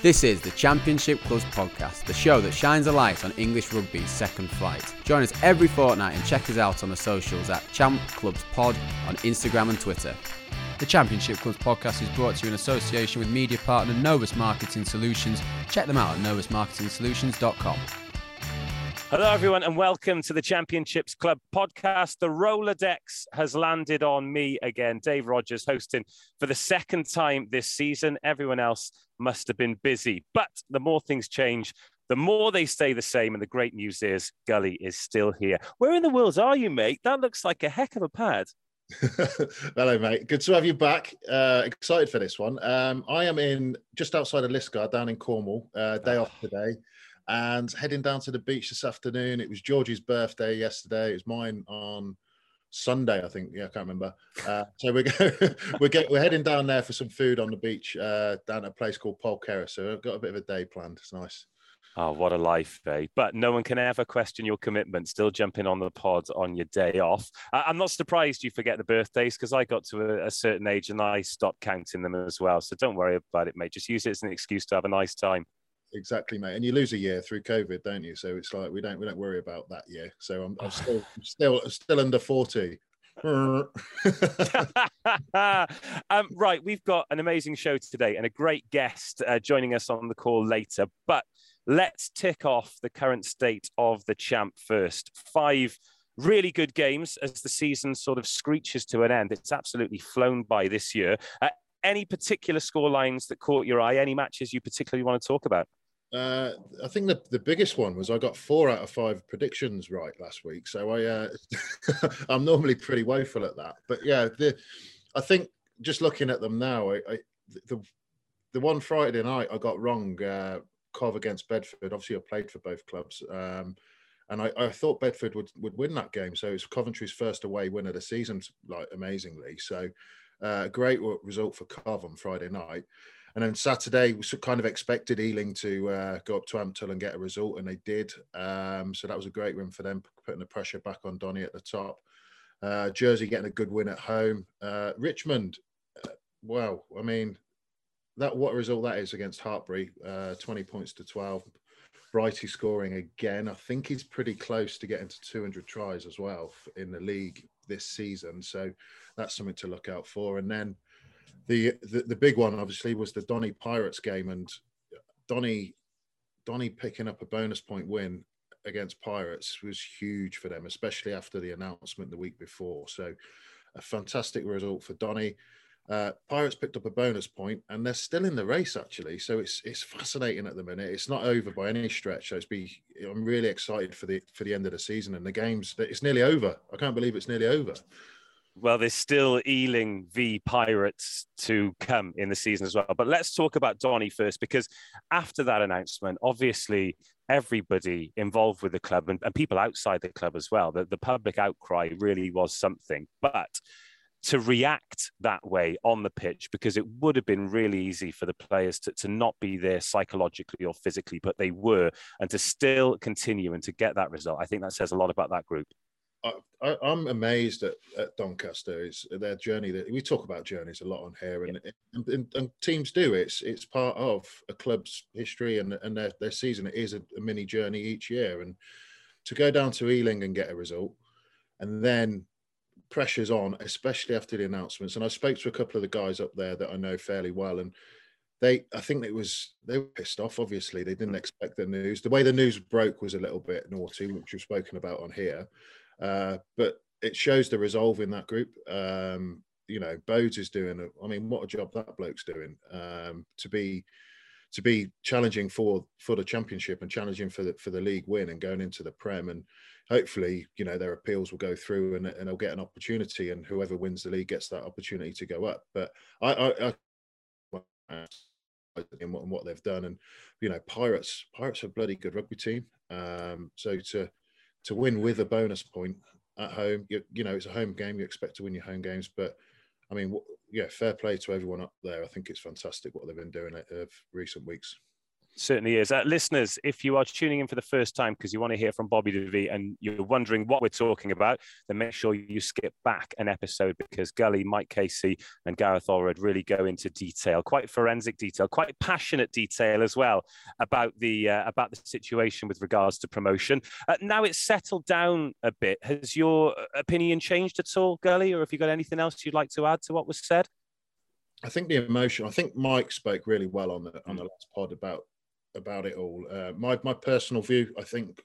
This is the Championship Clubs podcast, the show that shines a light on English rugby's second flight. Join us every fortnight and check us out on the socials at Champ Clubs Pod on Instagram and Twitter. The Championship Clubs podcast is brought to you in association with media partner Novus Marketing Solutions. Check them out at novusmarketingsolutions.com. Hello, everyone, and welcome to the Championships Club podcast. The Rolodex has landed on me again. Dave Rogers hosting for the second time this season. Everyone else must have been busy, but the more things change, the more they stay the same. And the great news is Gully is still here. Where in the world are you, mate? That looks like a heck of a pad. Hello, mate. Good to have you back. Uh, excited for this one. Um, I am in just outside of Liskeard, down in Cornwall. Uh, day off today and heading down to the beach this afternoon. It was Georgie's birthday yesterday. It was mine on Sunday, I think. Yeah, I can't remember. Uh, so we're go, we're get, we're heading down there for some food on the beach uh, down at a place called Polkerris. So I've got a bit of a day planned. It's nice. Oh, what a life, eh? But no one can ever question your commitment. Still jumping on the pod on your day off. I'm not surprised you forget the birthdays because I got to a, a, certain age and I stopped counting them as well. So don't worry about it, mate. Just use it as an excuse to have a nice time exactly, mate. And you lose a year through COVID, don't you? So it's like we don't we don't worry about that year. So I'm, I'm still still still under forty. um, right, we've got an amazing show today and a great guest uh, joining us on the call later. But let's tick off the current state of the champ first. Five really good games as the season sort of screeches to an end. It's absolutely flown by this year. Uh, any particular score lines that caught your eye? Any matches you particularly want to talk about? Uh, I think the, the biggest one was I got four out of five predictions right last week. So I uh, I'm normally pretty woeful at that. But yeah, the I think just looking at them now, I, I the the one Friday night I got wrong. Uh, Cov against Bedford. Obviously, I played for both clubs. Um, and I, I, thought Bedford would, would win that game. So it's Coventry's first away win of the season, like amazingly. So uh, great result for Cov on Friday night. And then Saturday, we kind of expected Ealing to uh, go up to Ampthill and get a result, and they did. Um, so that was a great win for them, putting the pressure back on Donny at the top. Uh, Jersey getting a good win at home. Uh, Richmond, uh, well, I mean, that what a result that is against Hartpury, uh, 20 points to 12. Brighty scoring again. I think he's pretty close to getting to 200 tries as well in the league this season. So that's something to look out for. And then the, the, big one obviously was the Donny Pirates game, and Donny Donny picking up a bonus point win against Pirates was huge for them, especially after the announcement the week before. So a fantastic result for Donny. Uh, Pirates picked up a bonus point, and they're still in the race actually. So it's it's fascinating at the minute. It's not over by any stretch. So it's be I'm really excited for the for the end of the season and the games. It's nearly over. I can't believe it's nearly over well, there's still Ealing v Pirates to come in the season as well. But let's talk about Donny first, because after that announcement, obviously everybody involved with the club and, and people outside the club as well, the, the public outcry really was something. But to react that way on the pitch, because it would have been really easy for the players to, to not be there psychologically or physically, but they were, and to still continue and to get that result, I think that says a lot about that group. I, am amazed at, at Doncaster. It's their journey that we talk about journeys a lot on here, and, yeah. and, and, and, teams do. It's it's part of a club's history and and their, their season. It is a, a, mini journey each year, and to go down to Ealing and get a result, and then pressures on, especially after the announcements. And I spoke to a couple of the guys up there that I know fairly well, and they I think it was they were pissed off. Obviously, they didn't hmm. expect the news. The way the news broke was a little bit naughty, which we've spoken about on here. Uh, but it shows the resolve in that group. Um, you know, Bodes is doing. A, I mean, what a job that bloke's doing um, to be to be challenging for for the championship and challenging for the for the league win and going into the prem and hopefully you know their appeals will go through and, and they'll get an opportunity and whoever wins the league gets that opportunity to go up but i i, I what, what they've done and you know pirates pirates are a bloody good rugby team um so to to win with a bonus point at home. You, you know, it's a home game. You expect to win your home games, but I mean, yeah, fair play to everyone up there. I think it's fantastic what they've been doing of recent weeks. Certainly is. Uh, listeners, if you are tuning in for the first time because you want to hear from Bobby de Wee and you're wondering what we're talking about, then make sure you skip back an episode because Gully, Mike Casey, and Gareth Allred really go into detail, quite forensic detail, quite passionate detail as well about the uh, about the situation with regards to promotion. Uh, now it's settled down a bit. Has your opinion changed at all, Gully, or have you got anything else you'd like to add to what was said? I think the emotion. I think Mike spoke really well on the on the last pod about about it all. Uh, my my personal view, I think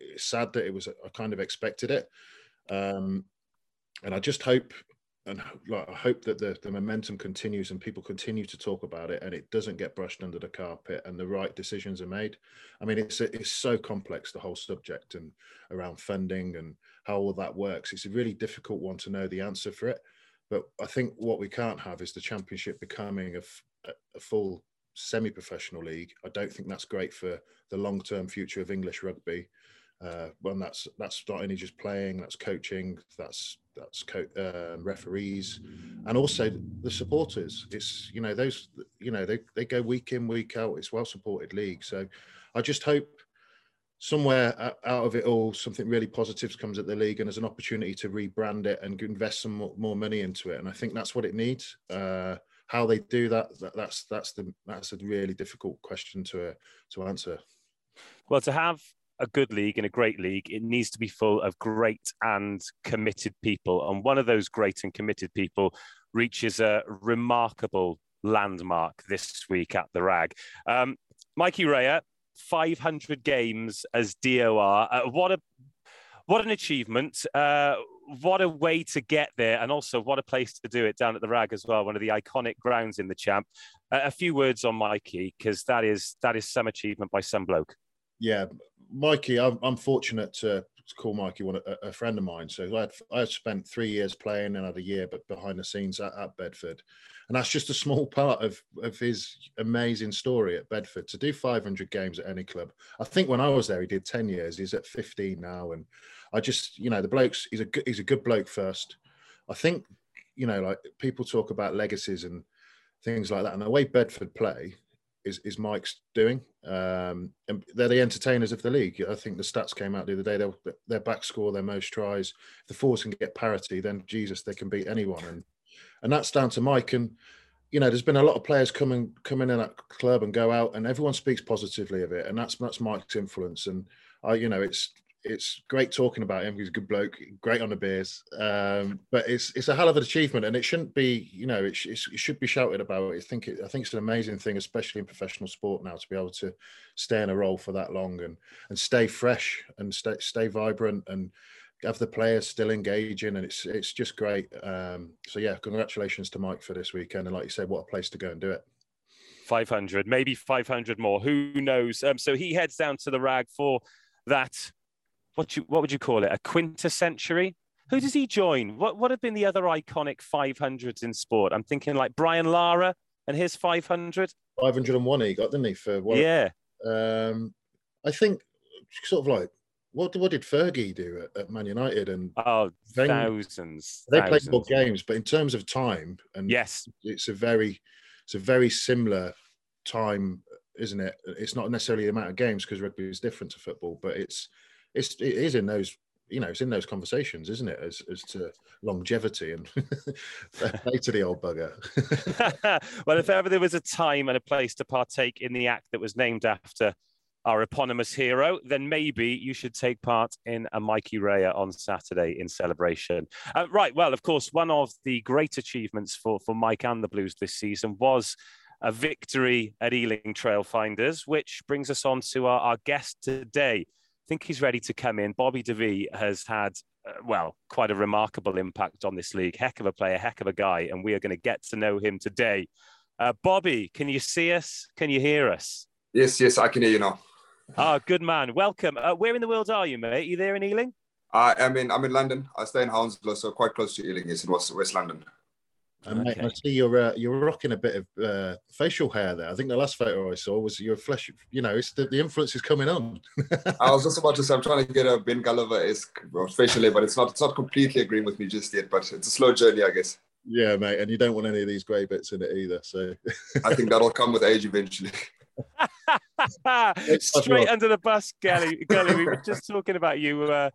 it's sad that it was. I kind of expected it, um, and I just hope and like I hope that the, the momentum continues and people continue to talk about it and it doesn't get brushed under the carpet and the right decisions are made. I mean, it's it's so complex the whole subject and around funding and how all that works. It's a really difficult one to know the answer for it. But I think what we can't have is the championship becoming a, a full semi-professional league. I don't think that's great for the long-term future of English rugby. Uh, when that's that's not only just playing, that's coaching, that's that's co- uh, referees, and also the supporters. It's you know those you know they they go week in week out. It's well supported league. So I just hope somewhere out of it all something really positive comes at the league and there's an opportunity to rebrand it and invest some more, money into it and i think that's what it needs uh, how they do that, that that's that's the that's a really difficult question to uh, to answer. Well, to have a good league and a great league, it needs to be full of great and committed people. And one of those great and committed people reaches a remarkable landmark this week at the RAG. Um, Mikey Rayer, 500 games as DOR. Uh, what a what an achievement! Uh, what a way to get there, and also what a place to do it down at the Rag as well, one of the iconic grounds in the champ. Uh, a few words on Mikey because that is that is some achievement by some bloke. Yeah, Mikey, I'm, I'm fortunate to call Mikey one a, a, friend of mine. So I had, I had spent three years playing and had a year, but behind the scenes at, at Bedford, and that's just a small part of of his amazing story at Bedford. To do 500 games at any club, I think when I was there, he did 10 years. He's at 15 now, and I just, you know, the blokes. He's a good, he's a good bloke first. I think, you know, like people talk about legacies and things like that, and the way Bedford play is is Mike's doing. Um, and they're the entertainers of the league. I think the stats came out the other day. They'll, their back score, their most tries. If the forwards can get parity, then Jesus, they can beat anyone. And and that's down to Mike. And you know, there's been a lot of players coming coming in that club and go out, and everyone speaks positively of it. And that's that's Mike's influence. And I, you know, it's it's great talking about him. He's a good bloke, great on the beers. Um, but it's it's a hell of an achievement, and it shouldn't be. You know, it, it should be shouted about. I think it, I think it's an amazing thing, especially in professional sport now, to be able to stay in a role for that long and and stay fresh and stay stay vibrant and have the players still engaging, and it's it's just great. Um, so yeah, congratulations to Mike for this weekend, and like you said, what a place to go and do it. 500, maybe 500 more. Who knows? Um, so he heads down to the rag for that what you what would you call it? A quintessentiary? Who does he join? What what have been the other iconic 500s in sport? I'm thinking like Brian Lara and his 500. 501 he got, didn't he? For what? Yeah. Um, I think sort of like what what did Fergie do at, at Man United? And oh, then, thousands. They thousands. played more games, but in terms of time, and yes, it's a very it's a very similar time, isn't it? It's not necessarily the amount of games because rugby is different to football, but it's it's it is in those you know it's in those conversations isn't it as, as to longevity and play to the old bugger well if ever there was a time and a place to partake in the act that was named after our eponymous hero, then maybe you should take part in a Mikey Rayer on Saturday in celebration. Uh, right. Well, of course, one of the great achievements for, for Mike and the Blues this season was a victory at Ealing Trailfinders, which brings us on to our, our guest today I think he's ready to come in. Bobby de Wee has had, uh, well, quite a remarkable impact on this league. Heck of a player, heck of a guy, and we are going to get to know him today. Uh, Bobby, can you see us? Can you hear us? Yes, yes, I can hear you now. Ah, good man. Welcome. Uh, where in the world are you, mate? Are you there in Ealing? I am in. I'm in London. I stay in Hounslow, so quite close to Ealing. Yes, in West, West London. And okay. I see you're uh, you're rocking a bit of uh, facial hair there. I think the last photo I saw was your flesh. You know, it's the, the influence is coming on. I was just about to say I'm trying to get a Ben Gulliver esque facial hair, but it's not it's not completely agreeing with me just yet. But it's a slow journey, I guess. Yeah, mate, and you don't want any of these grey bits in it either. So I think that'll come with age eventually. Straight under the bus, Gully. Gully, we were just talking about you uh,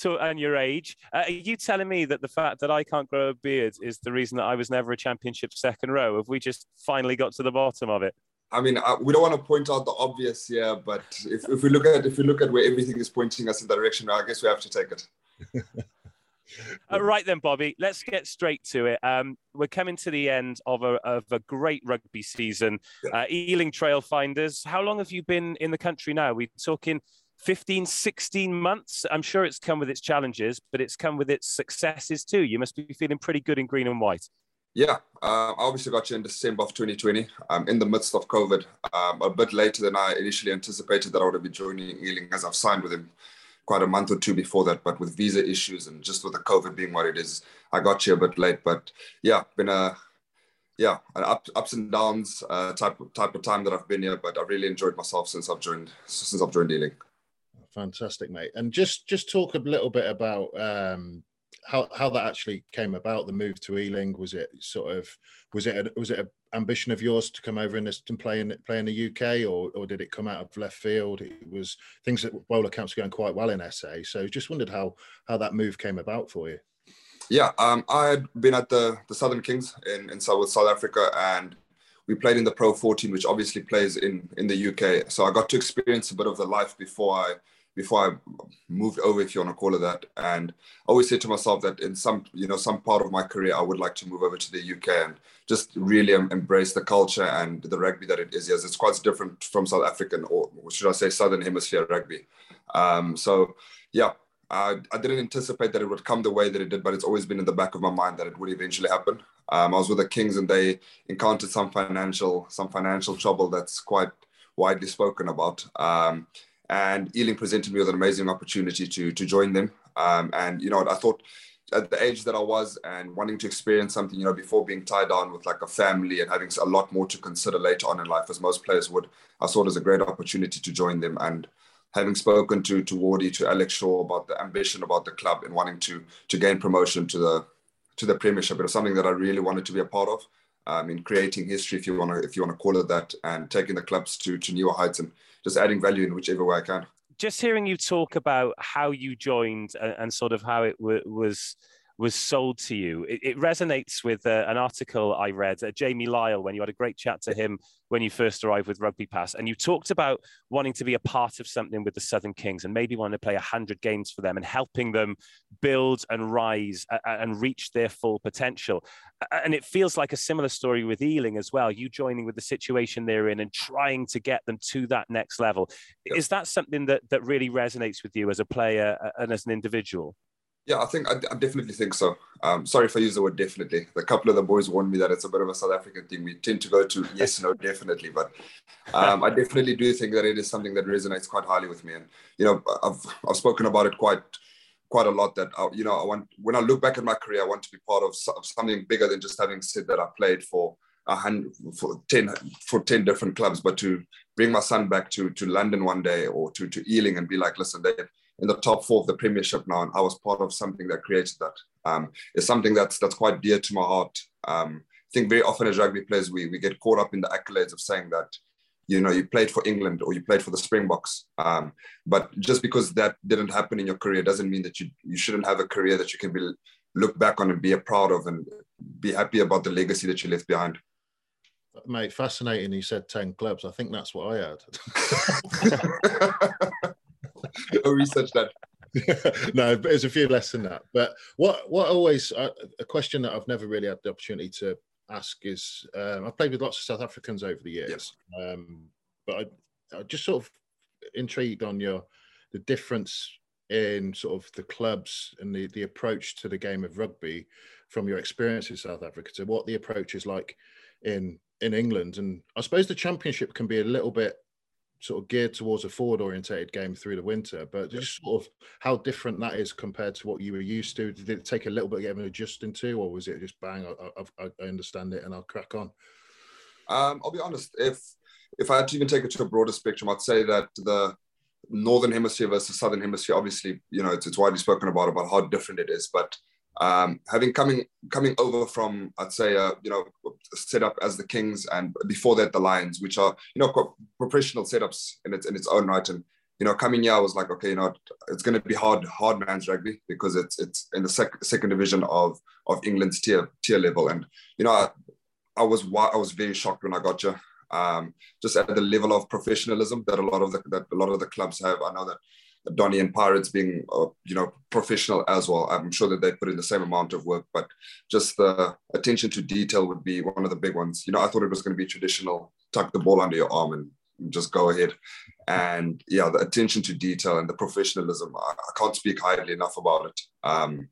to, and your age. Uh, are you telling me that the fact that I can't grow a beard is the reason that I was never a championship second row? Have we just finally got to the bottom of it? I mean, uh, we don't want to point out the obvious here, but if, if we look at if we look at where everything is pointing us in the direction, I guess we have to take it. uh, right then, Bobby, let's get straight to it. Um, we're coming to the end of a, of a great rugby season. Uh, Ealing Trailfinders, how long have you been in the country now? We're talking 15, 16 months. I'm sure it's come with its challenges, but it's come with its successes too. You must be feeling pretty good in green and white. Yeah, uh, I obviously got you in December of 2020, um, in the midst of COVID, um, a bit later than I initially anticipated that I would be joining Ealing, as I've signed with him quite a month or two before that. But with visa issues and just with the COVID being what it is, I got you a bit late. But yeah, been a yeah, an up, ups and downs uh, type of, type of time that I've been here. But I've really enjoyed myself since I've joined since I've joined Ealing. Fantastic, mate. And just just talk a little bit about um, how how that actually came about. The move to Ealing was it sort of was it a, was it an ambition of yours to come over and, and play in play in the UK, or or did it come out of left field? It was things that bowler camps going quite well in SA. So just wondered how how that move came about for you. Yeah, um, I had been at the the Southern Kings in in South South Africa, and we played in the Pro 14, which obviously plays in in the UK. So I got to experience a bit of the life before I before I moved over, if you want to call it that. And I always said to myself that in some, you know, some part of my career, I would like to move over to the UK and just really embrace the culture and the rugby that it is. Yes, it's quite different from South African, or should I say, Southern Hemisphere rugby. Um, so, yeah, I, I, didn't anticipate that it would come the way that it did, but it's always been in the back of my mind that it would eventually happen. Um, I was with the Kings and they encountered some financial, some financial trouble that's quite widely spoken about. Um, and Ealing presented me with an amazing opportunity to to join them. Um, and you know, I thought at the age that I was and wanting to experience something, you know, before being tied down with like a family and having a lot more to consider later on in life, as most players would, I saw it as a great opportunity to join them. And having spoken to to Wardy, to Alex Shaw about the ambition about the club and wanting to to gain promotion to the to the Premiership, it was something that I really wanted to be a part of. Um, in creating history, if you want to, if you want to call it that, and taking the clubs to to newer heights and just adding value in whichever way I can. Just hearing you talk about how you joined and, and sort of how it w- was was sold to you. It, it resonates with uh, an article I read, uh, Jamie Lyall, when you had a great chat to him when you first arrived with Rugby Pass, and you talked about wanting to be a part of something with the Southern Kings and maybe wanting to play 100 games for them and helping them build and rise uh, and reach their full potential. And it feels like a similar story with Ealing as well, you joining with the situation they're in and trying to get them to that next level. Yep. Is that something that, that really resonates with you as a player uh, and as an individual? Yeah, I think I, I definitely think so. Um, sorry if I use the word definitely. A couple of the boys warned me that it's a bit of a South African thing. We tend to go to yes, no, definitely, but um, I definitely do think that it is something that resonates quite highly with me. And you know, I've I've spoken about it quite quite a lot. That I, you know, I want when I look back at my career, I want to be part of, of something bigger than just having said that I played for a hundred for ten for ten different clubs, but to bring my son back to to London one day or to to Ealing and be like, listen, they in the top four of the Premiership now, and I was part of something that created that. Um, it's something that's that's quite dear to my heart. Um, I think very often as rugby players, we we get caught up in the accolades of saying that, you know, you played for England or you played for the Springboks. Um, but just because that didn't happen in your career doesn't mean that you you shouldn't have a career that you can be look back on and be proud of and be happy about the legacy that you left behind. Mate, fascinating. You said 10 clubs. I think that's what I had. go research that. no, there's a few less than that. But what what always uh, a question that I've never really had the opportunity to ask is um, I've played with lots of South Africans over the years, um, but I, I just sort of intrigued on your the difference in sort of the clubs and the the approach to the game of rugby from your experience in South Africa to what the approach is like in in England. And I suppose the championship can be a little bit sort of geared towards a forward orientated game through the winter, but just sort of how different that is compared to what you were used to. Did it take a little bit of getting adjusting to, or was it just bang? I, I, I understand it and I'll crack on. Um, I'll be honest. If if I had to even take it to a broader spectrum, I'd say that the northern hemisphere versus the southern hemisphere, obviously, you know, it's, it's widely spoken about about how different it is. But Um, having coming coming over from I'd say uh, you know set up as the Kings and before that the Lions, which are you know professional setups in its in its own right, and you know coming here I was like okay you know it's going to be hard hard man's rugby because it's it's in the sec- second division of of England's tier tier level, and you know I, I was I was very shocked when I got here. Um, just at the level of professionalism that a lot of the that a lot of the clubs have. I know that Donny and Pirates being, uh, you know, professional as well. I'm sure that they put in the same amount of work, but just the attention to detail would be one of the big ones. You know, I thought it was going to be traditional, tuck the ball under your arm and just go ahead. And yeah, the attention to detail and the professionalism, I, I can't speak highly enough about it. Um,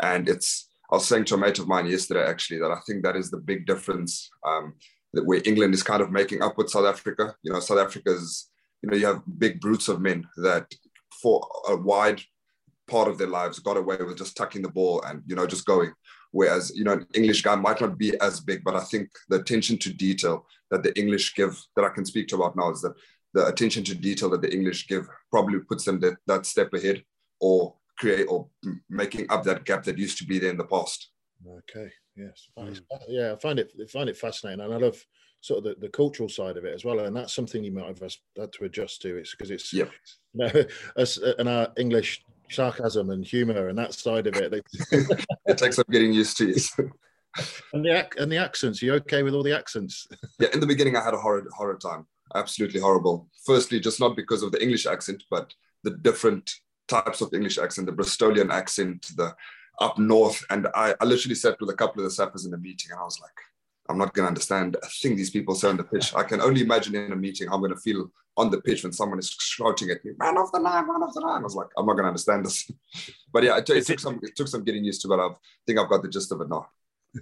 and it's, I was saying to a mate of mine yesterday, actually, that I think that is the big difference um, that where England is kind of making up with South Africa. You know, South Africa's, you know, you have big brutes of men that for a wide part of their lives got away with just tucking the ball and you know just going. Whereas you know an english guy might not be as big but i think the attention to detail that the english give that i can speak to about now is that the attention to detail that the english give probably puts them that, that step ahead or create or making up that gap that used to be there in the past. Okay yes. Mm. yeah i find it I find it fascinating. And i love sort of the, the cultural side of it as well. And that's something you might have had to adjust to. It's because it's yep. you know, us uh, and our English sarcasm and humor and that side of it. It takes some getting used to. and the and the accents. Are you okay with all the accents? yeah, in the beginning, I had a horrid horrid time. Absolutely horrible. Firstly, just not because of the English accent, but the different types of English accent, the Bristolian accent, the up north. And I, I literally sat with a couple of the Saffers in a meeting, and I was like, I'm not going to understand a thing these people say on the pitch. I can only imagine in a meeting how I'm going to feel on the pitch when someone is shouting at me, "Man off the line, man off the line." I was like, I'm not going to understand this. but yeah, it, it took some it took some getting used to, but I think I've got the gist of it now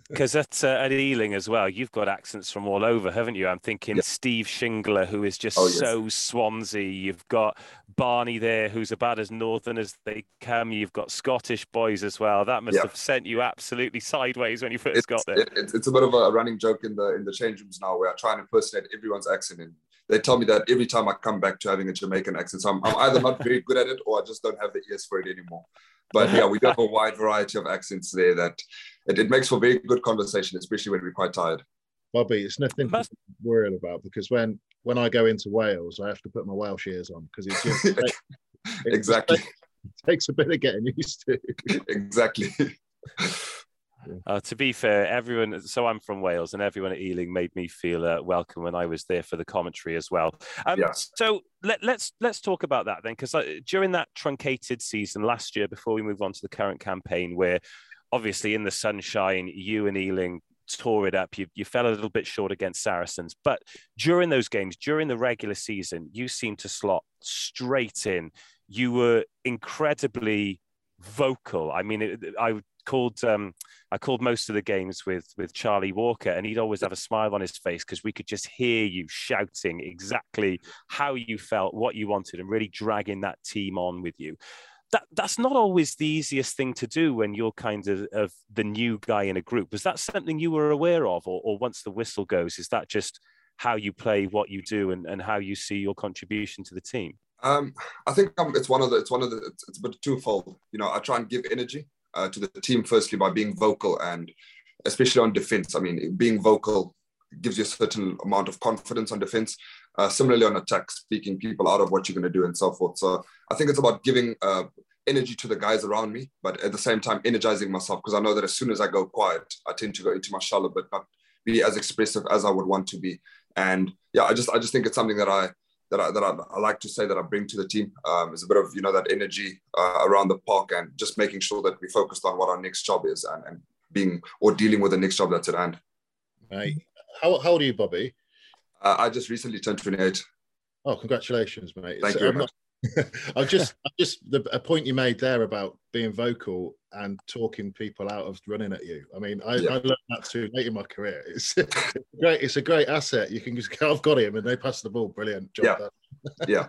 because at, uh, at Ealing as well, you've got accents from all over, haven't you? I'm thinking. Steve Shingler, who is just oh, yes. so Swansea. You've got Barney there, who's about as northern as they come. You've got Scottish boys as well. That must have sent you absolutely sideways when you first it's, got there. It, it's a bit of a running joke in the in the change rooms now, where I try and impersonate everyone's accent, and they tell me that every time I come back to having a Jamaican accent, so I'm, I'm either not very good at it or I just don't have the ears for it anymore. But yeah, we have a wide variety of accents there that it, it makes for very good conversation, especially when we're quite tired. Bobby, it's nothing to worry about because when when I go into Wales, I have to put my Welsh ears on because it's just it, exactly it takes a bit of getting used to. exactly. Uh, to be fair, everyone. So I'm from Wales, and everyone at Ealing made me feel uh, welcome when I was there for the commentary as well. Um, yes. So let, us let's, let's talk about that then, because uh, during that truncated season last year, before we move on to the current campaign, where obviously in the sunshine, you and Ealing tore it up. You, you fell a little bit short against Saracens, but during those games, during the regular season, you seemed to slot straight in. You were incredibly vocal. I mean, it, I called um, I called most of the games with with Charlie Walker, and he'd always have a smile on his face because we could just hear you shouting exactly how you felt, what you wanted, and really dragging that team on with you that that's not always the easiest thing to do when you're kind of, of the new guy in a group. Was that something you were aware of, or, or once the whistle goes, is that just how you play, what you do, and, and how you see your contribution to the team? Um, I think um, it's one of the it's one of the it's, it's a bit twofold. You know, I try and give energy uh, to the team firstly by being vocal and especially on defense. I mean, being vocal gives you a certain amount of confidence on defense. Uh, similarly on attack, speaking people out of what you're going to do and so forth. So I think it's about giving uh, energy to the guys around me, but at the same time energizing myself because I know that as soon as I go quiet, I tend to go into my shell a bit, not be as expressive as I would want to be. And yeah, I just I just think it's something that I that I, that I, I like to say that I bring to the team um, is a bit of you know that energy uh, around the park and just making sure that we focused on what our next job is and, and being or dealing with the next job that's at hand. Right. How, how old are you, Bobby? Uh, I just recently turned 28. Oh, congratulations, mate. Thank so, you. Not, I just, I just the a point you made there about being vocal and talking people out of running at you. I mean, I, yeah. I learned that too late in my career. It's, it's, great. It's a great asset. You can just go, I've got him, and they pass the ball. Brilliant job. Yeah.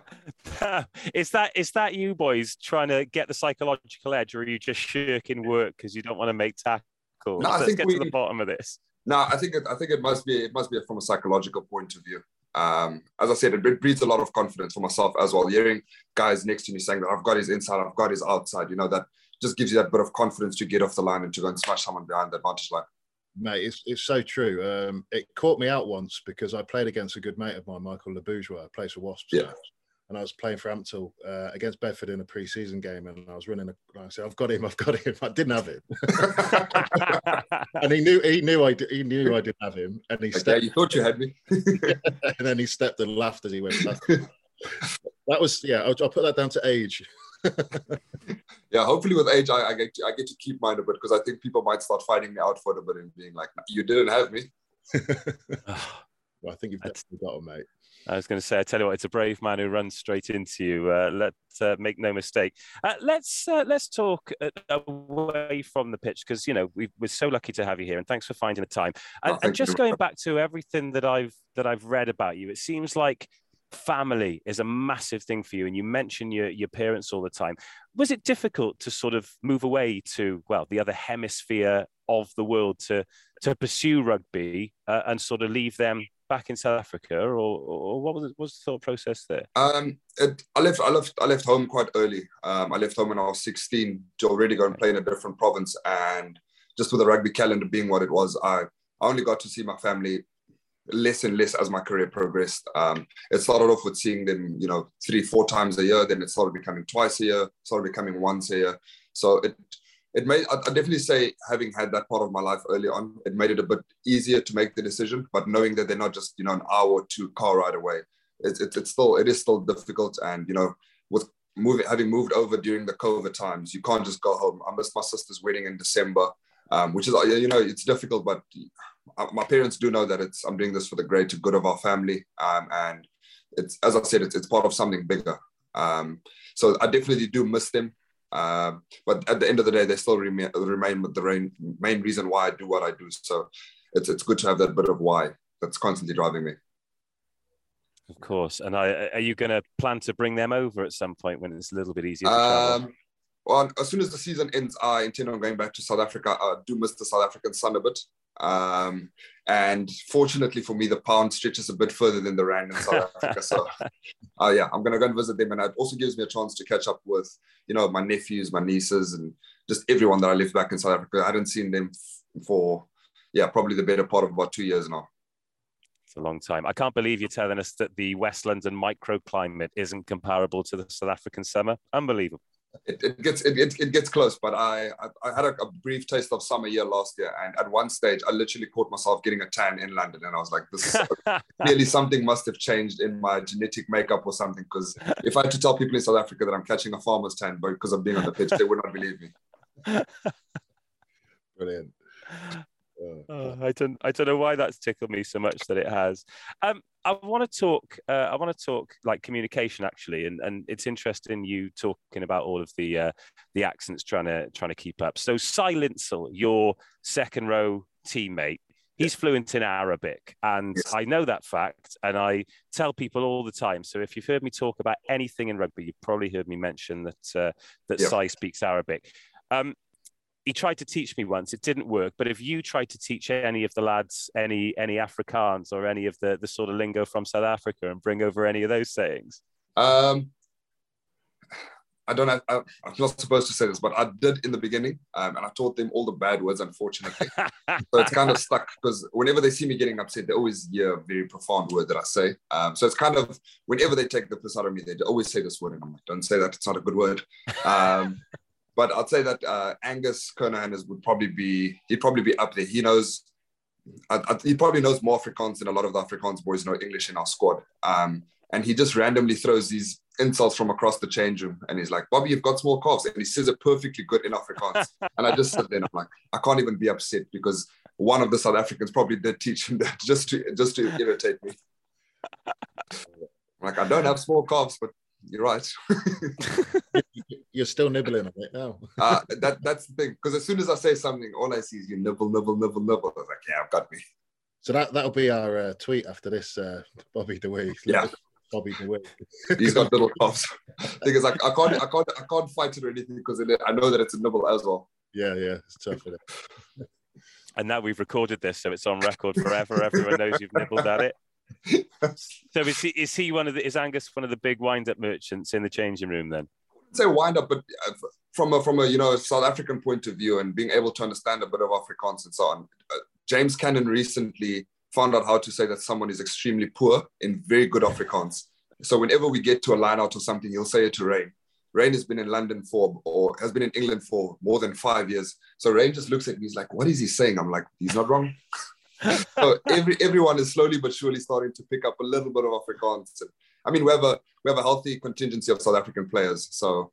yeah. is that is that you boys trying to get the psychological edge, or are you just shirking work because you don't want to make tackles? No, Let's I think get we, to the bottom of this. No, I think it, I think it must be it must be from a psychological point of view. Um, as I said, it breeds a lot of confidence for myself as well. Hearing guys next to me saying that I've got his inside, I've got his outside, you know, that just gives you that bit of confidence to get off the line and to go and smash someone behind the advantage line. Mate, it's, it's so true. Um, it caught me out once because I played against a good mate of mine, Michael LeBourgeois, plays for Wasps. Yeah. Now. And I was playing for Ampthill uh, against Bedford in a pre-season game, and I was running. A, I said, "I've got him, I've got him." I didn't have him, and he knew he knew I did, he knew I didn't have him, and he Like, yeah, stepped you thought you had me. and then he stepped and laughed as he went past. that was yeah. I'll, I'll put that down to age. yeah, hopefully with age, I, I get to, I get to keep mine a bit because I think people might start finding me out for it a bit and being like, "You didn't have me." Well, I think you've That's- definitely got him, mate. I was going to say, I tell you what, it's a brave man who runs straight into you. Uh, let uh, make no mistake. Uh, let's uh, let's talk away from the pitch because you know we we're so lucky to have you here, and thanks for finding the time. And, Oh, and just going back to everything that I've that I've read about you, it seems like family is a massive thing for you, and you mention your your parents all the time. Was it difficult to sort of move away to well the other hemisphere of the world to to pursue rugby uh, and sort of leave them back in South Africa, or, or what was it, was the thought process there? Um, it, I left. I left. I left home quite early. Um, I left home when I was 16 to already go and play in a different province, and just with the rugby calendar being what it was, I, I only got to see my family less and less as my career progressed. Um, it started off with seeing them, you know, three, four times a year. Then it started becoming twice a year. Started becoming once a year. So it it made I, definitely say having had that part of my life early on, it made it a bit easier to make the decision. But knowing that they're not just you know an hour or two car ride away, it's it's, it's still it is still difficult. And you know, with moving having moved over during the COVID times, you can't just go home. I missed my sister's wedding in December, um, which is you know it's difficult, but uh, my parents do know that it's I'm doing this for the greater good of our family, um, and it's as I said, it's, it's part of something bigger. Um, so I definitely do miss them, um, but at the end of the day, they still remain, remain with the main, main reason why I do what I do. So it's it's good to have that bit of why that's constantly driving me. Of course. And I, are you going to plan to bring them over at some point when it's a little bit easier to travel? Um, well, as soon as the season ends, I intend on going back to South Africa. I do miss the South African sun a bit. Um, and fortunately for me, the pound stretches a bit further than the rand in South Africa. So, uh, yeah, I'm going to go and visit them. And it also gives me a chance to catch up with, you know, my nephews, my nieces, and just everyone that I left back in South Africa. I hadn't seen them f- for, yeah, probably the better part of about two years now. It's a long time. I can't believe you're telling us that the West London microclimate isn't comparable to the South African summer. Unbelievable. It, it gets it, it, it gets close, but I I, I had a, a brief taste of summer year last year, and at one stage I literally caught myself getting a tan in London, and I was like, "This is clearly something must have changed in my genetic makeup or something." Because if I had to tell people in South Africa that I'm catching a farmer's tan because I'm being on the pitch, they would not believe me. Brilliant. Uh, Oh, I don't I don't know why that's tickled me so much that it has. Um, I want to talk. Uh, I want to talk like communication actually, and and it's interesting you talking about all of the uh, the accents trying to trying to keep up. So Silenzel, your second row teammate, he's fluent in Arabic, and Yes. I know that fact, and I tell people all the time. So if you've heard me talk about anything in rugby, you've probably heard me mention that uh, that Yeah. Sai speaks Arabic. Um, he tried to teach me once it didn't work but if you tried to teach any of the lads any any afrikaans or any of the the sort of lingo from south africa and bring over any of those sayings Um, I don't have, I, I'm not supposed to say this, but I did in the beginning, um, and I taught them all the bad words, unfortunately. so it's kind of stuck because whenever they see me getting upset, they always hear a very profound word that I say. Um, so it's kind of whenever they take the piss out of me, they always say this word, and I'm like, don't say that; it's not a good word. Um, but I'd say that uh, Angus Kernohan is would probably be he'd probably be up there. He knows. I, I, he probably knows more Afrikaans than a lot of the Afrikaans boys know English in our squad. Um, and he just randomly throws these insults from across the change room, and he's like, "Bobby, you've got small calves," and he says it perfectly good in Afrikaans. and I just sit there and I'm like, I can't even be upset because one of the South Africans probably did teach him that just to just to irritate me. like I don't have small calves, but you're right. you're still nibbling on it now. uh, that that's the thing. Because as soon as I say something, all I see is you nibble, nibble, nibble, nibble. I was like, yeah, I've got me. So that that'll be our uh, tweet after this, uh, Bobby DeWee. Yeah. Bobby DeWee. He's got little coughs. because I, I can't, I can't, I can't fight it or anything because I know that it's a nibble as well. Yeah, yeah, it's tough. Isn't it? and now we've recorded this so it's on record forever everyone knows you've nibbled at it so is he is he one of the is angus one of the big wind-up merchants in the changing room then say wind up, but uh, from a from a you know South African point of view and being able to understand a bit of Afrikaans and so on. Uh, James Cannon recently found out how to say that someone is extremely poor in very good Afrikaans. So whenever we get to a line out or something, he'll say it to Rain. Rain has been in London for or has been in England for more than five years. So Rain just looks at me, he's like, "What is he saying?" I'm like, "He's not wrong." So every everyone is slowly but surely starting to pick up a little bit of Afrikaans. And, I mean, we have a we have a healthy contingency of South African players. So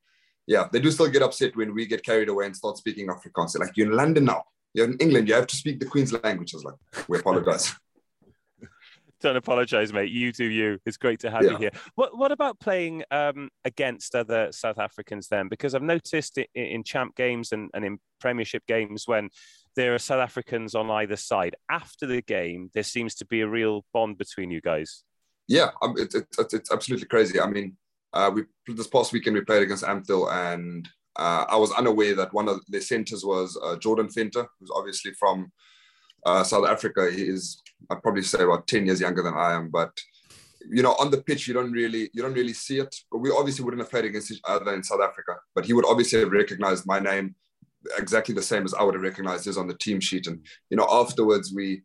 yeah, they do still get upset when we get carried away and start speaking Afrikaans. They're like, you're in London now. You're in England. You have to speak the Queen's language. I was like, we apologize. Don't apologize, mate. You do you. It's great to have yeah. you here. What What about playing um, against other South Africans then? Because I've noticed in, in champ games and, and in Premiership games when there are South Africans on either side. After the game, there seems to be a real bond between you guys. Yeah, um, it's, it's, it's absolutely crazy. I mean, uh, we this past weekend we played against Ampthill, and uh, I was unaware that one of the centers was uh, Jordan Venter, who's obviously from uh, South Africa. He is I'd probably say about ten years younger than I am, but you know, on the pitch, you don't really you don't really see it. But we obviously wouldn't have played against each other in South Africa. But he would obviously have recognized my name exactly the same as I would have recognized his on the team sheet. And you know, afterwards we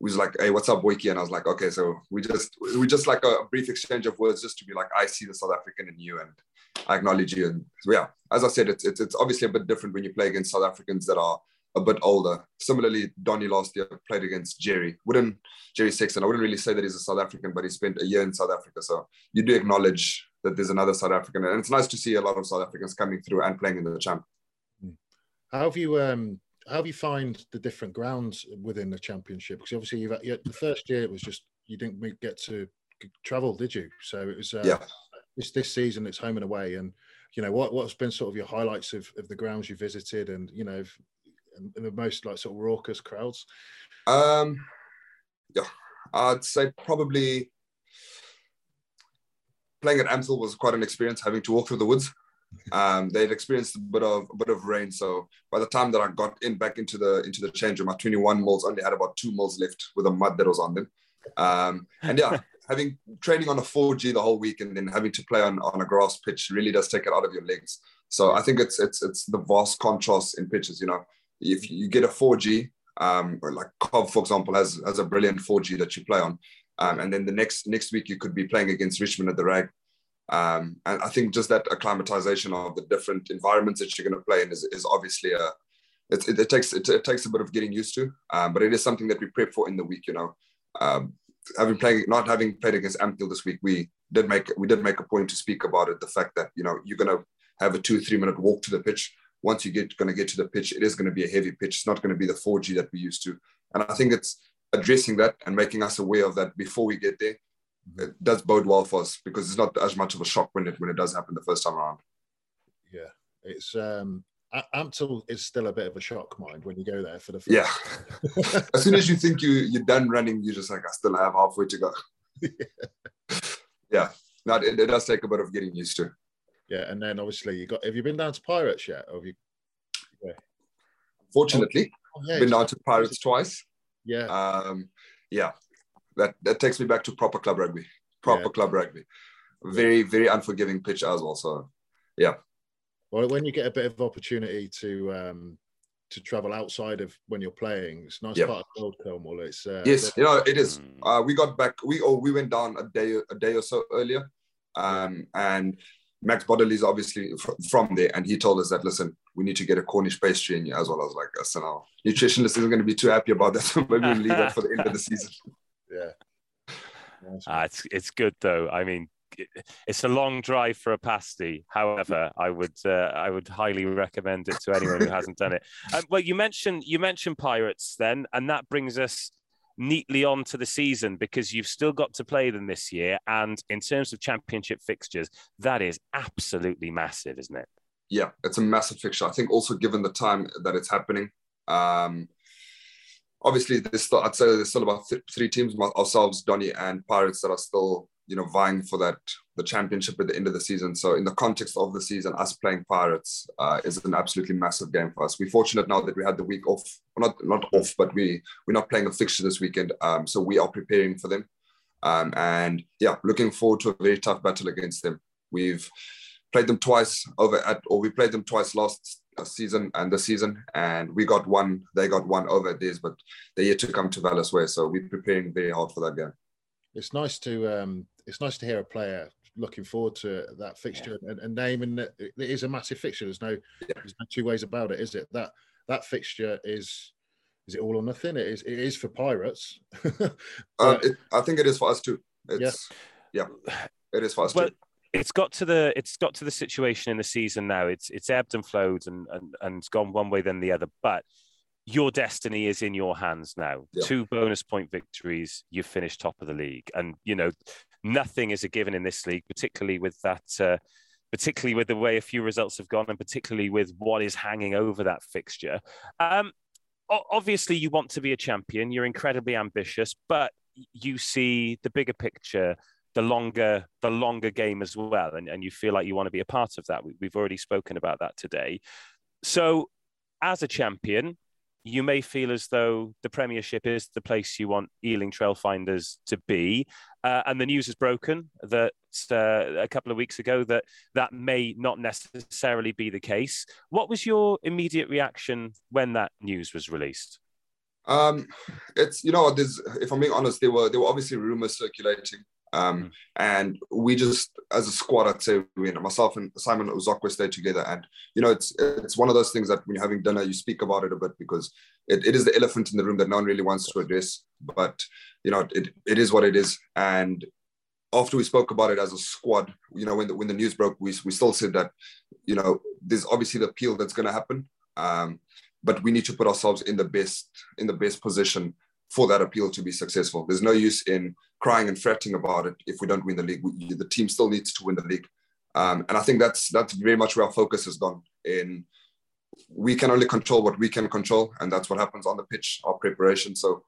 was like, "Hey, what's up, Boyki?" And I was like, "Okay." So we just we just like a brief exchange of words, just to be like, "I see the South African in you, and I acknowledge you." And so, yeah, as I said, it's, it's it's obviously a bit different when you play against South Africans that are a bit older. Similarly, Donny last year played against Jerry. Wouldn't Jerry Sexton? I wouldn't really say that he's a South African, but he spent a year in South Africa, so you do acknowledge that there's another South African, and it's nice to see a lot of South Africans coming through and playing in the champ. How have you um how have you find the different grounds within the championship? Because obviously you've you, the first year it was just you didn't get to travel, did you? So it was uh, yeah. This this season it's home and away, and you know what what's been sort of your highlights of, of the grounds you visited, and you know and the most like sort of raucous crowds. Um, yeah, I'd say probably playing at Ampthill was quite an experience, having to walk through the woods. Um, they'd experienced a bit of a bit of rain, so by the time that I got in back into the into the change room, my 21 mils only had about two mils left with the mud that was on them. Um, and yeah, having training on a 4G the whole week and then having to play on, on a grass pitch really does take it out of your legs. So I think it's it's it's the vast contrast in pitches. You know, if you get a 4G, um, or like Cov, for example, has has a brilliant 4G that you play on, um, and then the next next week you could be playing against Richmond at the Rag, um, and I think just that acclimatization of the different environments that you're going to play in is, is obviously a, it, it, it takes it, it, takes a bit of getting used to, um, but it is something that we prep for in the week. You know, um, having playing not having played against Ampthill this week, we did make we did make a point to speak about it. The fact that you know you're going to have a two three minute walk to the pitch. Once you get going to get to the pitch, it is going to be a heavy pitch. It's not going to be the 4G that we used to, and I think it's addressing that and making us aware of that before we get there it does bode well for us because it's not as much of a shock when it when it does happen the first time around. Yeah, it's um Ampthill is still a bit of a shock mind when you go there for the first yeah. as soon as you think you you're done running, you're just like I still have halfway to go. yeah, yeah. No, it, it, does take a bit of getting used to. Yeah, and then obviously you got. Have you been down to Pirates yet? Or have you? Yeah. Fortunately, oh, yeah, been down to Pirates twice. Yeah. Um, yeah, that that takes me back to proper club rugby, proper yeah. club rugby. Very very unforgiving pitch as well. So, yeah. Well, when you get a bit of opportunity to um, to travel outside of when you're playing, it's nice part of the world, Cornwall. It's uh, yes, you know it is. Mm. Uh, we got back. We oh we went down a day a day or so earlier, um, and Max Bodley is obviously from there, and he told us that listen, we need to get a Cornish pastry in you as well. I was like, so now nutritionist isn't going to be too happy about that, so maybe we'll leave it for the end of the season yeah. Uh, it's it's good though. I mean, it's a long drive for a pasty. However, I would uh, I would highly recommend it to anyone who hasn't done it. Um, well, you mentioned you mentioned Pirates then, and that brings us neatly on to the season because you've still got to play them this year. And in terms of championship fixtures, that is absolutely massive, isn't it? Yeah, it's a massive fixture. I think also given the time that it's happening, um, obviously there's still I'd say there's still about th- three teams, ourselves, Donny, and Pirates that are still you know vying for that the championship at the end of the season. So in the context of the season, us playing Pirates uh, is an absolutely massive game for us. We're fortunate now that we had the week off, well, not not off, but we we're not playing a fixture this weekend, um, so we are preparing for them. Um, and yeah, looking forward to a very tough battle against them. We've played them twice over at, or we played them twice last season and the season, and we got one. They got one over at theirs, but they're yet to come to Vallis Way, so we're preparing very hard for that game. It's nice to um, it's nice to hear a player looking forward to that fixture yeah. and, and naming it. It is a massive fixture. There's no, yeah. there's no two ways about it, is it? That that fixture is is it all or nothing? It is it is for Pirates. uh, it, I think it is for us too. It's yeah, yeah it is for us well, too. It's got to the it's got to the situation in the season now. It's it's ebbed and flowed and and, and gone one way then the other. But your destiny is in your hands now. Yeah. Two bonus point victories, you've finished top of the league, and you know nothing is a given in this league, particularly with that. Uh, particularly with the way a few results have gone, and particularly with what is hanging over that fixture. Um, obviously, you want to be a champion. You're incredibly ambitious, but you see the bigger picture, the longer the longer game as well, and, and you feel like you want to be a part of that. We, we've already spoken about that today. So, as a champion, you may feel as though the Premiership is the place you want Ealing Trailfinders to be. Uh, and the news is broken that uh, a couple of weeks ago that that may not necessarily be the case. What was your immediate reaction when that news was released? Um, it's you know, if I'm being honest, there were there were obviously rumors circulating um, mm. And we just, as a squad, I'd say, we, myself and Simon Uzokwe stayed together. And, you know, it's it's one of those things that when you're having dinner, you speak about it a bit because it, it is the elephant in the room that no one really wants to address. But, you know, it, it is what it is. And after we spoke about it as a squad, you know, when the, when the news broke, we, we still said that, you know, there's obviously the appeal that's going to happen. Um, but we need to put ourselves in the best in the best position for that appeal to be successful. There's no use in crying and fretting about it if we don't win the league. We, the team still needs to win the league, um, and I think that's that's very much where our focus has gone. In we can only control what we can control, and that's what happens on the pitch, our preparation. So,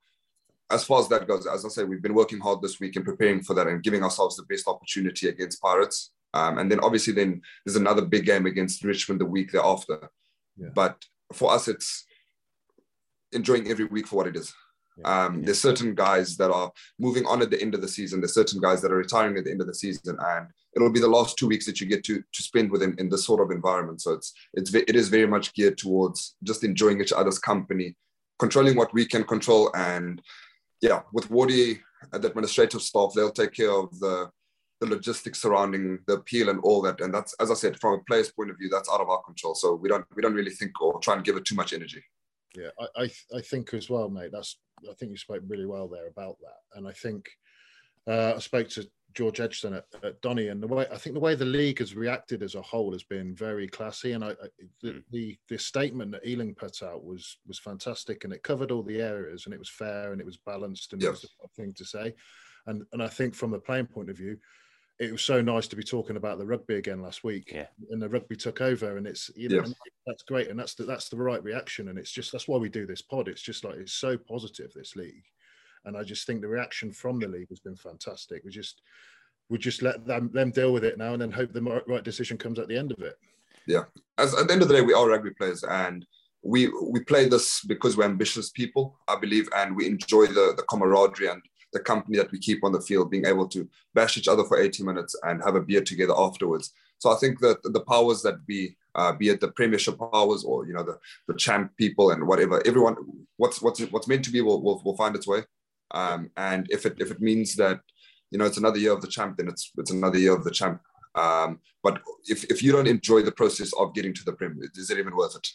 as far as that goes, as I say, we've been working hard this week and preparing for that and giving ourselves the best opportunity against Pirates. Um, and then obviously, then there's another big game against Richmond the week thereafter. Yeah. But for us, it's enjoying every week for what it is. Um, there's certain guys that are moving on at the end of the season. There's certain guys that are retiring at the end of the season, and it'll be the last two weeks that you get to to spend with them in this sort of environment. So it's it's it is very much geared towards just enjoying each other's company, controlling what we can control, and yeah, with Wardy and the administrative staff, they'll take care of the the logistics surrounding the appeal and all that. And that's as I said, from a player's point of view, that's out of our control. So we don't we don't really think or try and give it too much energy. Yeah, I I, I think as well, mate. That's I think you spoke really well there about that. And I think uh, I spoke to George Edgson at, at Donny, and the way I think the way the league has reacted as a whole has been very classy. And I, I the, mm. the, the statement that Ealing put out was was fantastic, and it covered all the areas, and it was fair, and it was balanced, and yes. it was right thing to say. And and I think from a playing point of view, it was so nice to be talking about the rugby again last week. Yeah. And the rugby took over, and it's you know that's great, and that's the, that's the right reaction, and it's just that's why we do this pod. It's just like it's so positive this league, and I just think the reaction from the league has been fantastic. We just we just let them them deal with it now, and then hope the right decision comes at the end of it. Yeah, as at the end of the day, we are rugby players, and we we play this because we're ambitious people, I believe, and we enjoy the the camaraderie and the company that we keep on the field, being able to bash each other for 80 minutes and have a beer together afterwards. So I think that the powers that be, uh, be it the Premiership powers or you know the the champ people and whatever, everyone, what's what's what's meant to be will will, will find its way. Um, and if it if it means that you know it's another year of the champ, then it's it's another year of the champ. Um, but if if you don't enjoy the process of getting to the Premier, is it even worth it?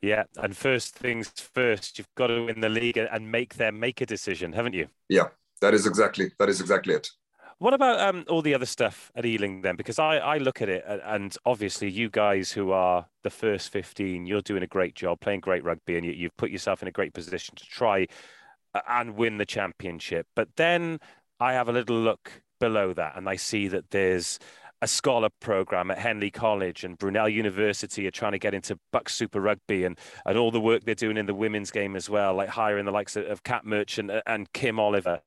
Yeah, and first things first, you've got to win the league and make them make a decision, haven't you? Yeah, that is exactly that is exactly it. What about um, all the other stuff at Ealing then? Because I, I look at it and obviously you guys who are the first 15, you're doing a great job, playing great rugby, and you, you've put yourself in a great position to try and win the championship. But then I have a little look below that and I see that there's a scholar program at Henley College and Brunel University are trying to get into BUCS Super Rugby and, and all the work they're doing in the women's game as well, like hiring the likes of, of Kat Merchant and Kim Oliver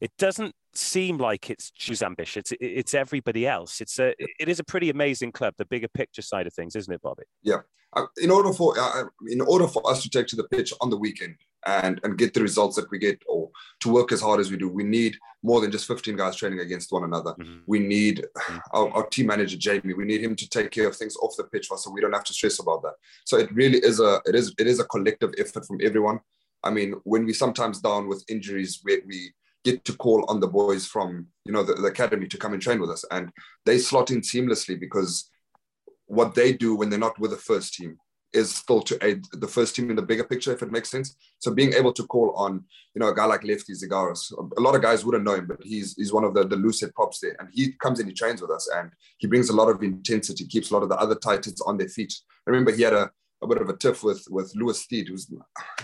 it doesn't seem like it's choose ambition. It's, it's everybody else. It's a it is a pretty amazing club. The bigger picture side of things, isn't it, Bobby? Yeah. Uh, in order for uh, in order for us to take to the pitch on the weekend and and get the results that we get, or to work as hard as we do, we need more than just 15 guys training against one another. Mm-hmm. We need mm-hmm. our, our, team manager Jamie. We need him to take care of things off the pitch for us, so we don't have to stress about that. So it really is a it is it is a collective effort from everyone. I mean, when we sometimes down with injuries, we, we get to call on the boys from you know the, the, academy to come and train with us. And they slot in seamlessly because what they do when they're not with the first team is still to aid the first team in the bigger picture if it makes sense. So being able to call on you know a guy like lefty zigaros a lot of guys wouldn't know him but he's he's one of the the head props there. And he comes and he trains with us and he brings a lot of intensity keeps a lot of the other titans on their feet. I remember he had a a bit of a tiff with with Lewis Steed, who's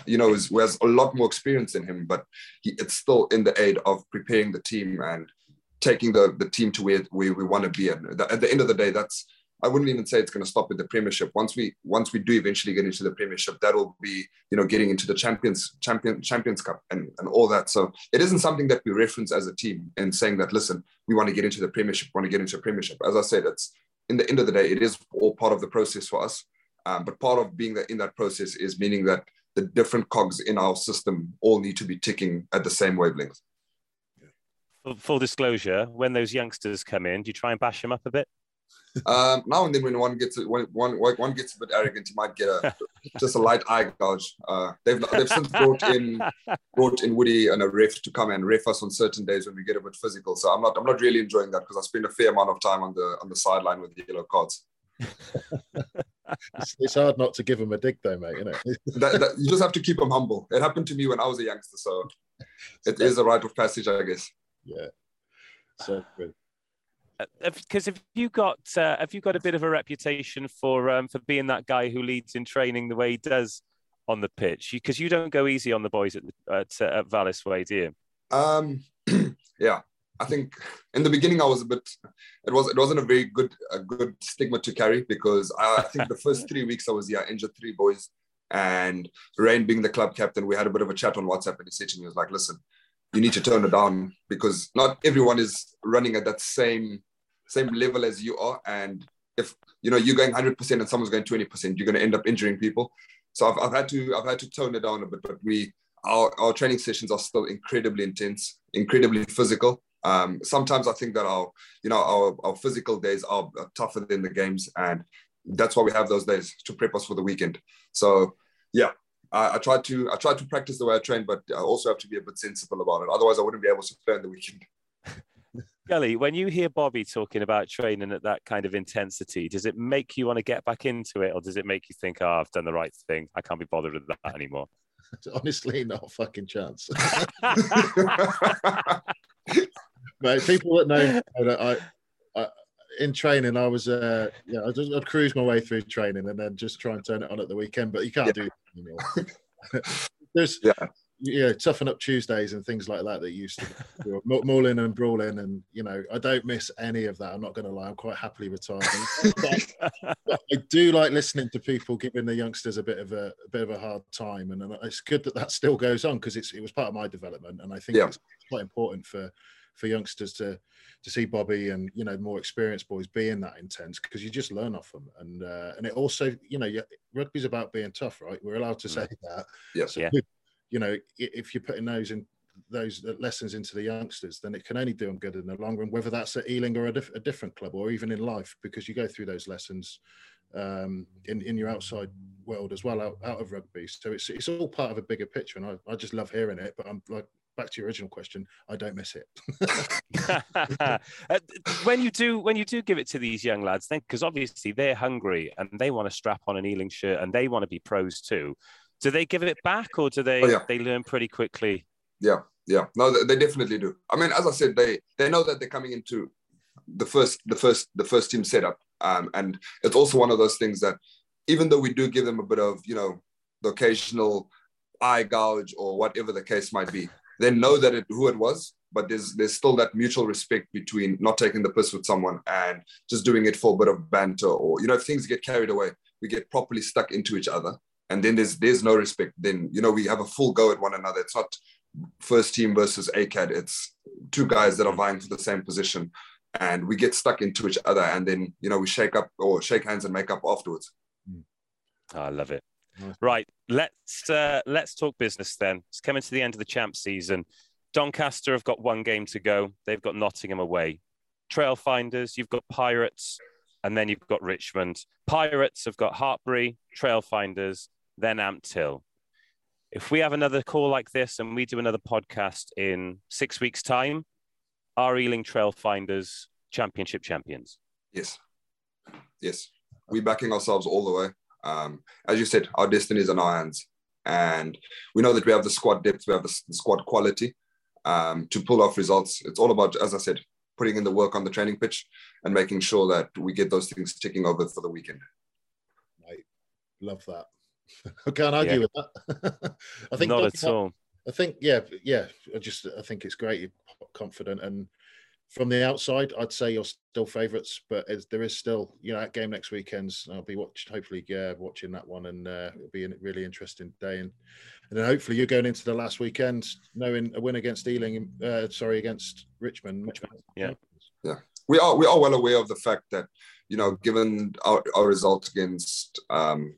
you know who has a lot more experience than him, but he, it's still in the aid of preparing the team and taking the the team to where, where we want to be. And at the end of the day, that's I wouldn't even say it's going to stop with the Premiership. Once we once we do eventually get into the Premiership, that'll be you know getting into the Champions Champion Champions Cup and and all that. So it isn't something that we reference as a team and saying that listen, we want to get into the Premiership, want to get into a Premiership. As I said, it's in the end of the day, it is all part of the process for us. Um, but part of being that in that process is meaning that the different cogs in our system all need to be ticking at the same wavelength. Full disclosure: when those youngsters come in, do you try and bash them up a bit? Um, now and then, when one gets when one one gets a bit arrogant, you might get a just a light eye gouge. Uh, they've they've since brought in brought in Woody and a ref to come and ref us on certain days when we get a bit physical. So I'm not I'm not really enjoying that because I spend a fair amount of time on the on the sideline with the yellow cards. it's, it's, hard not to give him a dig, though, mate. You know, that, that, you just have to keep him humble. It happened to me when I was a youngster, so it is a rite of passage, I guess. Yeah, so good. Because uh, have you got uh, have you got a bit of a reputation for um, for being that guy who leads in training the way he does on the pitch? Because you, you, don't go easy on the boys at at, uh, at Vallis Way, do you? Um, yeah, I think in the beginning I was a bit. It was it wasn't a very good a good stigma to carry because I, I think the first three weeks I was yeah injured three boys and Rayn being the club captain we had a bit of a chat on WhatsApp and he said to me he was like listen you need to tone it down because not everyone is running at that same same level as you are and if you know you're going 100% and someone's going 20% you're going to end up injuring people so I've, I've had to I've had to tone it down a bit but we our, our training sessions are still incredibly intense incredibly physical um, sometimes I think that our, you know, our, our physical days are tougher than the games, and that's why we have those days to prep us for the weekend. So, yeah, I, I try to I try to practice the way I train, but I also have to be a bit sensible about it. Otherwise, I wouldn't be able to play on the weekend. Gully, when you hear Bobby talking about training at that kind of intensity, does it make you want to get back into it, or does it make you think, "Oh, I've done the right thing. I can't be bothered with that anymore"? Honestly, not a fucking chance. Mate, people that know that I, I, in training, I was, uh, yeah, I just, I'd cruise my way through training and then just try and turn it on at the weekend. But you can't yeah. do anymore. There's, yeah, yeah, toughen up Tuesdays and things like that that used to do. mauling and brawling, and you know, I don't miss any of that. I'm not going to lie, I'm quite happily retired. but, but I do like listening to people giving the youngsters a bit of a, a bit of a hard time, and, and it's good that that still goes on because it's it was part of my development, and I think yeah. it's quite important for for youngsters to to see Bobby and you know more experienced boys being that intense because you just learn off them and uh, and it also you know rugby's about being tough right? We're allowed to mm. say that. Yes yeah. you know if you're putting those in those lessons into the youngsters then it can only do them good in the long run whether that's at Ealing or a, diff- a different club or even in life because you go through those lessons um, in in your outside world as well out, out of rugby. So it's it's all part of a bigger picture and I, I just love hearing it but I'm like back to your original question, I don't miss it. uh, when you do, when you do give it to these young lads, then because obviously they're hungry and they want to strap on an Ealing shirt and they want to be pros too. Do they give it back or do they oh, yeah. they learn pretty quickly? Yeah, yeah, no, they definitely do. I mean, as I said, they they know that they're coming into the first the first the first team setup, um, and it's also one of those things that even though we do give them a bit of you know the occasional eye gouge or whatever the case might be they know that it, who it was, but there's there's still that mutual respect between not taking the piss with someone and just doing it for a bit of banter or you know if things get carried away, we get properly stuck into each other, and then there's there's no respect. Then you know we have a full go at one another. It's not first team versus ACAD. It's two guys that are vying for the same position, and we get stuck into each other, and then you know we shake up or shake hands and make up afterwards. Hmm. Ah, I love it. Right, let's uh, let's talk business then. It's coming to the end of the champ season. Doncaster have got one game to go. They've got Nottingham away. Trailfinders, you've got Pirates, and then you've got Richmond. Pirates have got Hartpury, Trailfinders, then Ampthill. If we have another call like this and we do another podcast in six weeks' time, are Ealing Trailfinders championship champions? Yes, yes, we're backing ourselves all the way. Um, as you said, our destiny is in our hands, and we know that we have the squad depth, we have the, the squad quality um, to pull off results. It's all about, as I said, putting in the work on the training pitch and making sure that we get those things ticking over for the weekend. I love that. I can't argue Yeah. with that. I think Not at all. I think yeah, yeah. I just I think it's great. You're confident, and from the outside, I'd say you're still favourites, but as there is still you know that game next weekend's. I'll be watched hopefully yeah, watching that one, and uh, it'll be a really interesting day. And and then hopefully you're going into the last weekend knowing a win against Ealing, uh, sorry against Richmond. yeah. Yeah, we are we are well aware of the fact that you know given our, our results against um,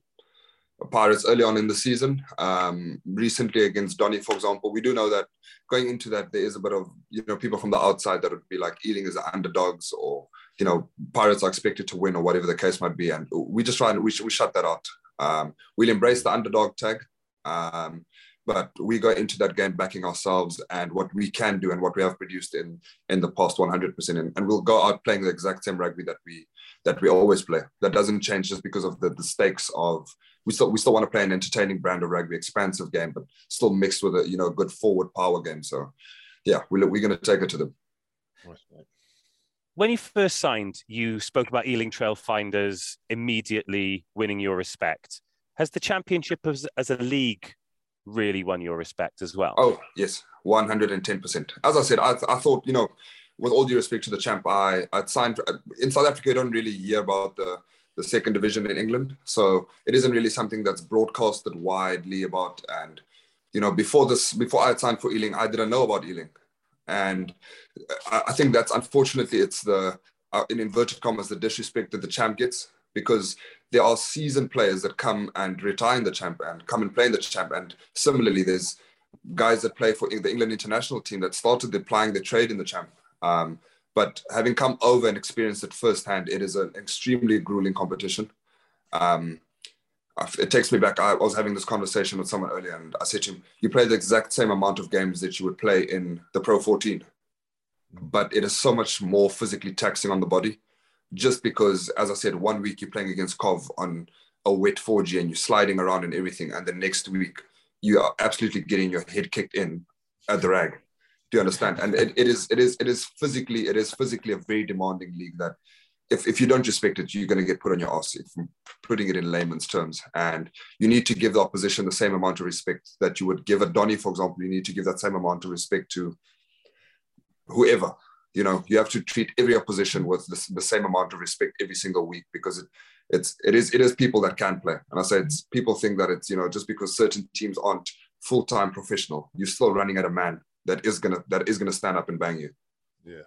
Pirates early on in the season, um, recently against Donny, for example, we do know that going into that there is a bit of you know people from the outside that would be like Ealing as underdogs or you know Pirates are expected to win or whatever the case might be, and we just try and we, we shut that out. Um, we'll embrace the underdog tag. Um, but we go into that game backing ourselves and what we can do and what we have produced in in the past 100% and, and we'll go out playing the exact same rugby that we that we always play that doesn't change just because of the, the stakes of we still we still want to play an entertaining brand of rugby expansive game but still mixed with a you know good forward power game so yeah we're, we're going to take it to them When you first signed, you spoke about Ealing Trailfinders immediately winning your respect. Has the championship as, as a league really won your respect as well? Oh yes, one hundred and ten percent. As I said, I, I thought you know, with all due respect to the champ, I I signed in South Africa. You don't really hear about the the second division in England, so it isn't really something that's broadcasted widely about. And you know, before this, before I signed for Ealing, I didn't know about Ealing, and I, I think that's unfortunately it's the uh, in inverted commas the disrespect that the champ gets because there are seasoned players that come and retire in the champ and come and play in the champ. And similarly, there's guys that play for the England international team that started applying the trade in the champ. Um, but having come over and experienced it firsthand, it is an extremely grueling competition. Um, it takes me back. I was having this conversation with someone earlier, and I said to him, "You play the exact same amount of games that you would play in the Pro 14, but it is so much more physically taxing on the body." just because, as I said, one week you're playing against Cov on a wet 4G and you're sliding around and everything, and the next week you are absolutely getting your head kicked in at the rag. Do you understand? And it, it is it is it is physically it is physically a very demanding league that if, if you don't respect it, you're going to get put on your ass. Putting it in layman's terms, and you need to give the opposition the same amount of respect that you would give a Donny, for example. You need to give that same amount of respect to whoever you know you have to treat every opposition with the, the same amount of respect every single week because it, it's it is it is people that can play and i say it's people think that it's you know just because certain teams aren't full-time professional you're still running at a man that is gonna that is gonna stand up and bang you Yeah,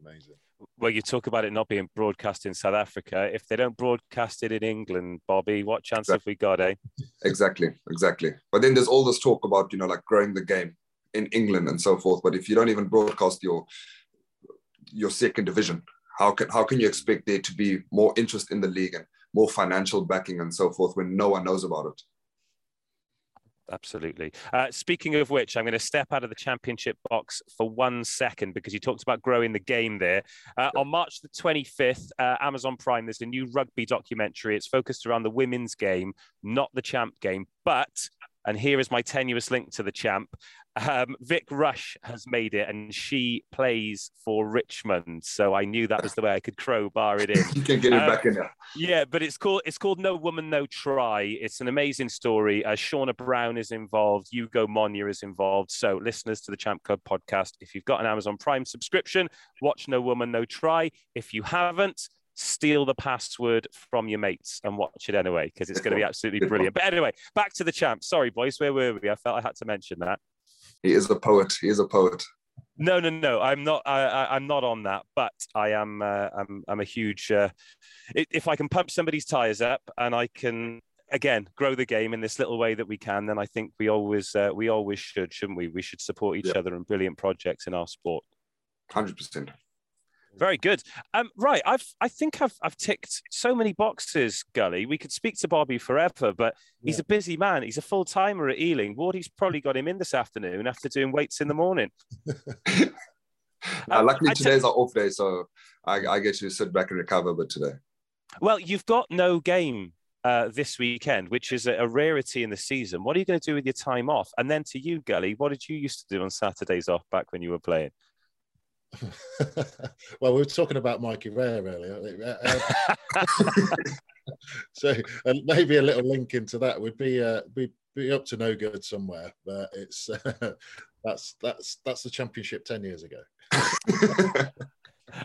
amazing. Well, you talk about it not being broadcast in South Africa. If they don't broadcast it in England, Bobby, what chance have we got, eh? exactly exactly but then there's all this talk about you know like growing the game in england and so forth but if you don't even broadcast your your second division how can how can you expect there to be more interest in the league and more financial backing and so forth when no one knows about it Absolutely. Uh, speaking of which, I'm going to step out of the championship box for one second because you talked about growing the game there. Uh, on March the 25th, uh, Amazon Prime, there's a new rugby documentary. It's focused around the women's game, not the champ game. But, and here is my tenuous link to the champ. Um, Vic Rush has made it, and she plays for Richmond. So I knew that was the way I could crowbar it in. you can get it Um, back in there Yeah, but it's called it's called No Woman No Try. It's an amazing story. Uh, Shaunagh Brown is involved. Ugo Monye is involved. So, listeners to the Champ Club podcast, if you've got an Amazon Prime subscription, watch No Woman No Try. If you haven't, steal the password from your mates and watch it anyway because it's going to be absolutely brilliant. But anyway, back to the champ. Sorry, boys, where were we? I felt I had to mention that. He is a poet. He is a poet. No, no, no. I'm not. I, am not on that. But I am. Uh, I'm. I'm a huge. Uh, if I can pump somebody's tires up and I can again grow the game in this little way that we can, then I think we always uh, we always should, shouldn't we? We should support each yeah. other in brilliant projects in our sport. Hundred percent. Very good. Um, right, I've I think I've I've ticked so many boxes, Gully. We could speak to Bobby forever, but he's yeah. a busy man. He's a full timer at Ealing. Wardy's probably got him in this afternoon after doing weights in the morning. uh, um, luckily, today's our off day, so I, I get to sit back and recover. But today, well, you've got no game uh, this weekend, which is a, a, rarity in the season. What are you going to do with your time off? And then to you, Gully, what did you used to do on Saturdays off back when you were playing? well, we were talking about Mikey Rayer earlier. Uh, so uh, maybe a little link into that would be uh, be be up to no good somewhere, but it's uh, that's that's that's the championship ten years ago.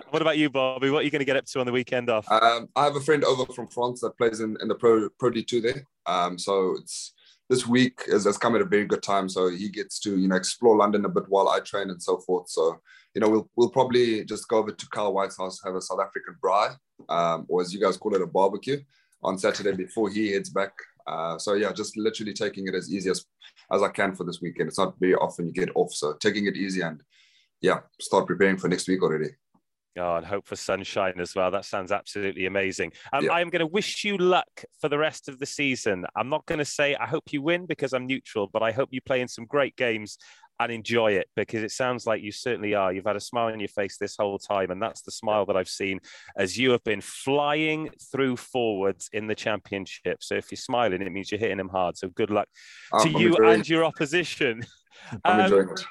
what about you, Bobby? What are you going to get up to on the weekend off? Um, I have a friend over from France that plays in, in the Pro Pro D2 there. Um, so it's this week has, has come at a very good time. So he gets to you know explore London a bit while I train and so forth. So you know we'll we'll probably just go over to Carl White's house, have a South African braai, um, or as you guys call it, a barbecue on Saturday before he heads back. Uh, so yeah, just literally taking it as easy as as I can for this weekend. It's not very often you get off, so taking it easy and yeah, start preparing for next week already. Oh, and hope for sunshine as well. That sounds absolutely amazing. Um, yeah. I am going to wish you luck for the rest of the season. I'm not going to say I hope you win because I'm neutral, but I hope you play in some great games and enjoy it because it sounds like you certainly are. You've had a smile on your face this whole time, and that's the smile that I've seen as you have been flying through forwards in the championship. So if you're smiling, it means you're hitting them hard. So good luck to I'm you and your opposition. I'm um, enjoying it.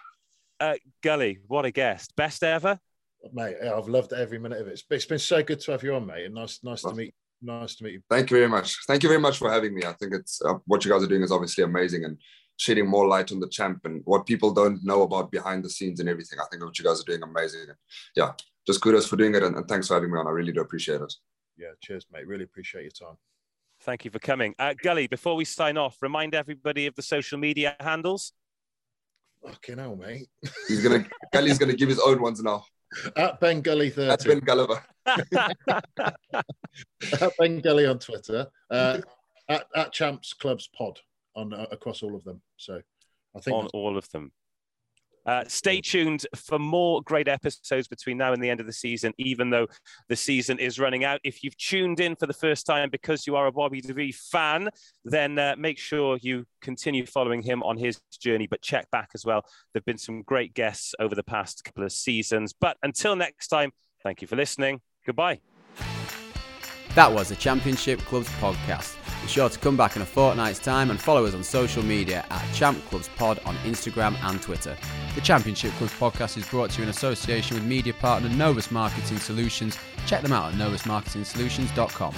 Uh, Gully, what a guest! Best ever mate. I've loved every minute of it. It's been so good to have you on, mate, and nice, nice well, to meet. Nice to meet you. Thank you very much. Thank you very much for having me. I think it's uh, what you guys are doing is obviously amazing and shedding more light on the champ and what people don't know about behind the scenes and everything. I think what you guys are doing amazing. And yeah, just kudos for doing it and, and thanks for having me on. I really do appreciate it. Yeah, cheers, mate. Really appreciate your time. Thank you for coming. Uh, Gully, before we sign off, remind everybody of the social media handles. Fucking hell, mate. He's gonna Gully's gonna give his own ones now. At Ben Gully 30. That's Ben Gulliver. at Ben Gully on Twitter. Uh, at, at Champs Clubs Pod on uh, across all of them. So I think on all of them. Uh, stay tuned for more great episodes between now and the end of the season, even though the season is running out. If you've tuned in for the first time because you are a Bobby de Wee fan, then uh, make sure you continue following him on his journey, but check back as well. There have been some great guests over the past couple of seasons. But until next time, thank you for listening. Goodbye. That was the Championship Clubs podcast. Be sure to come back in a fortnight's time and follow us on social media at Champ Clubs Pod on Instagram and Twitter. The Championship Clubs podcast is brought to you in association with media partner Novus Marketing Solutions. Check them out at novusmarketingsolutions.com.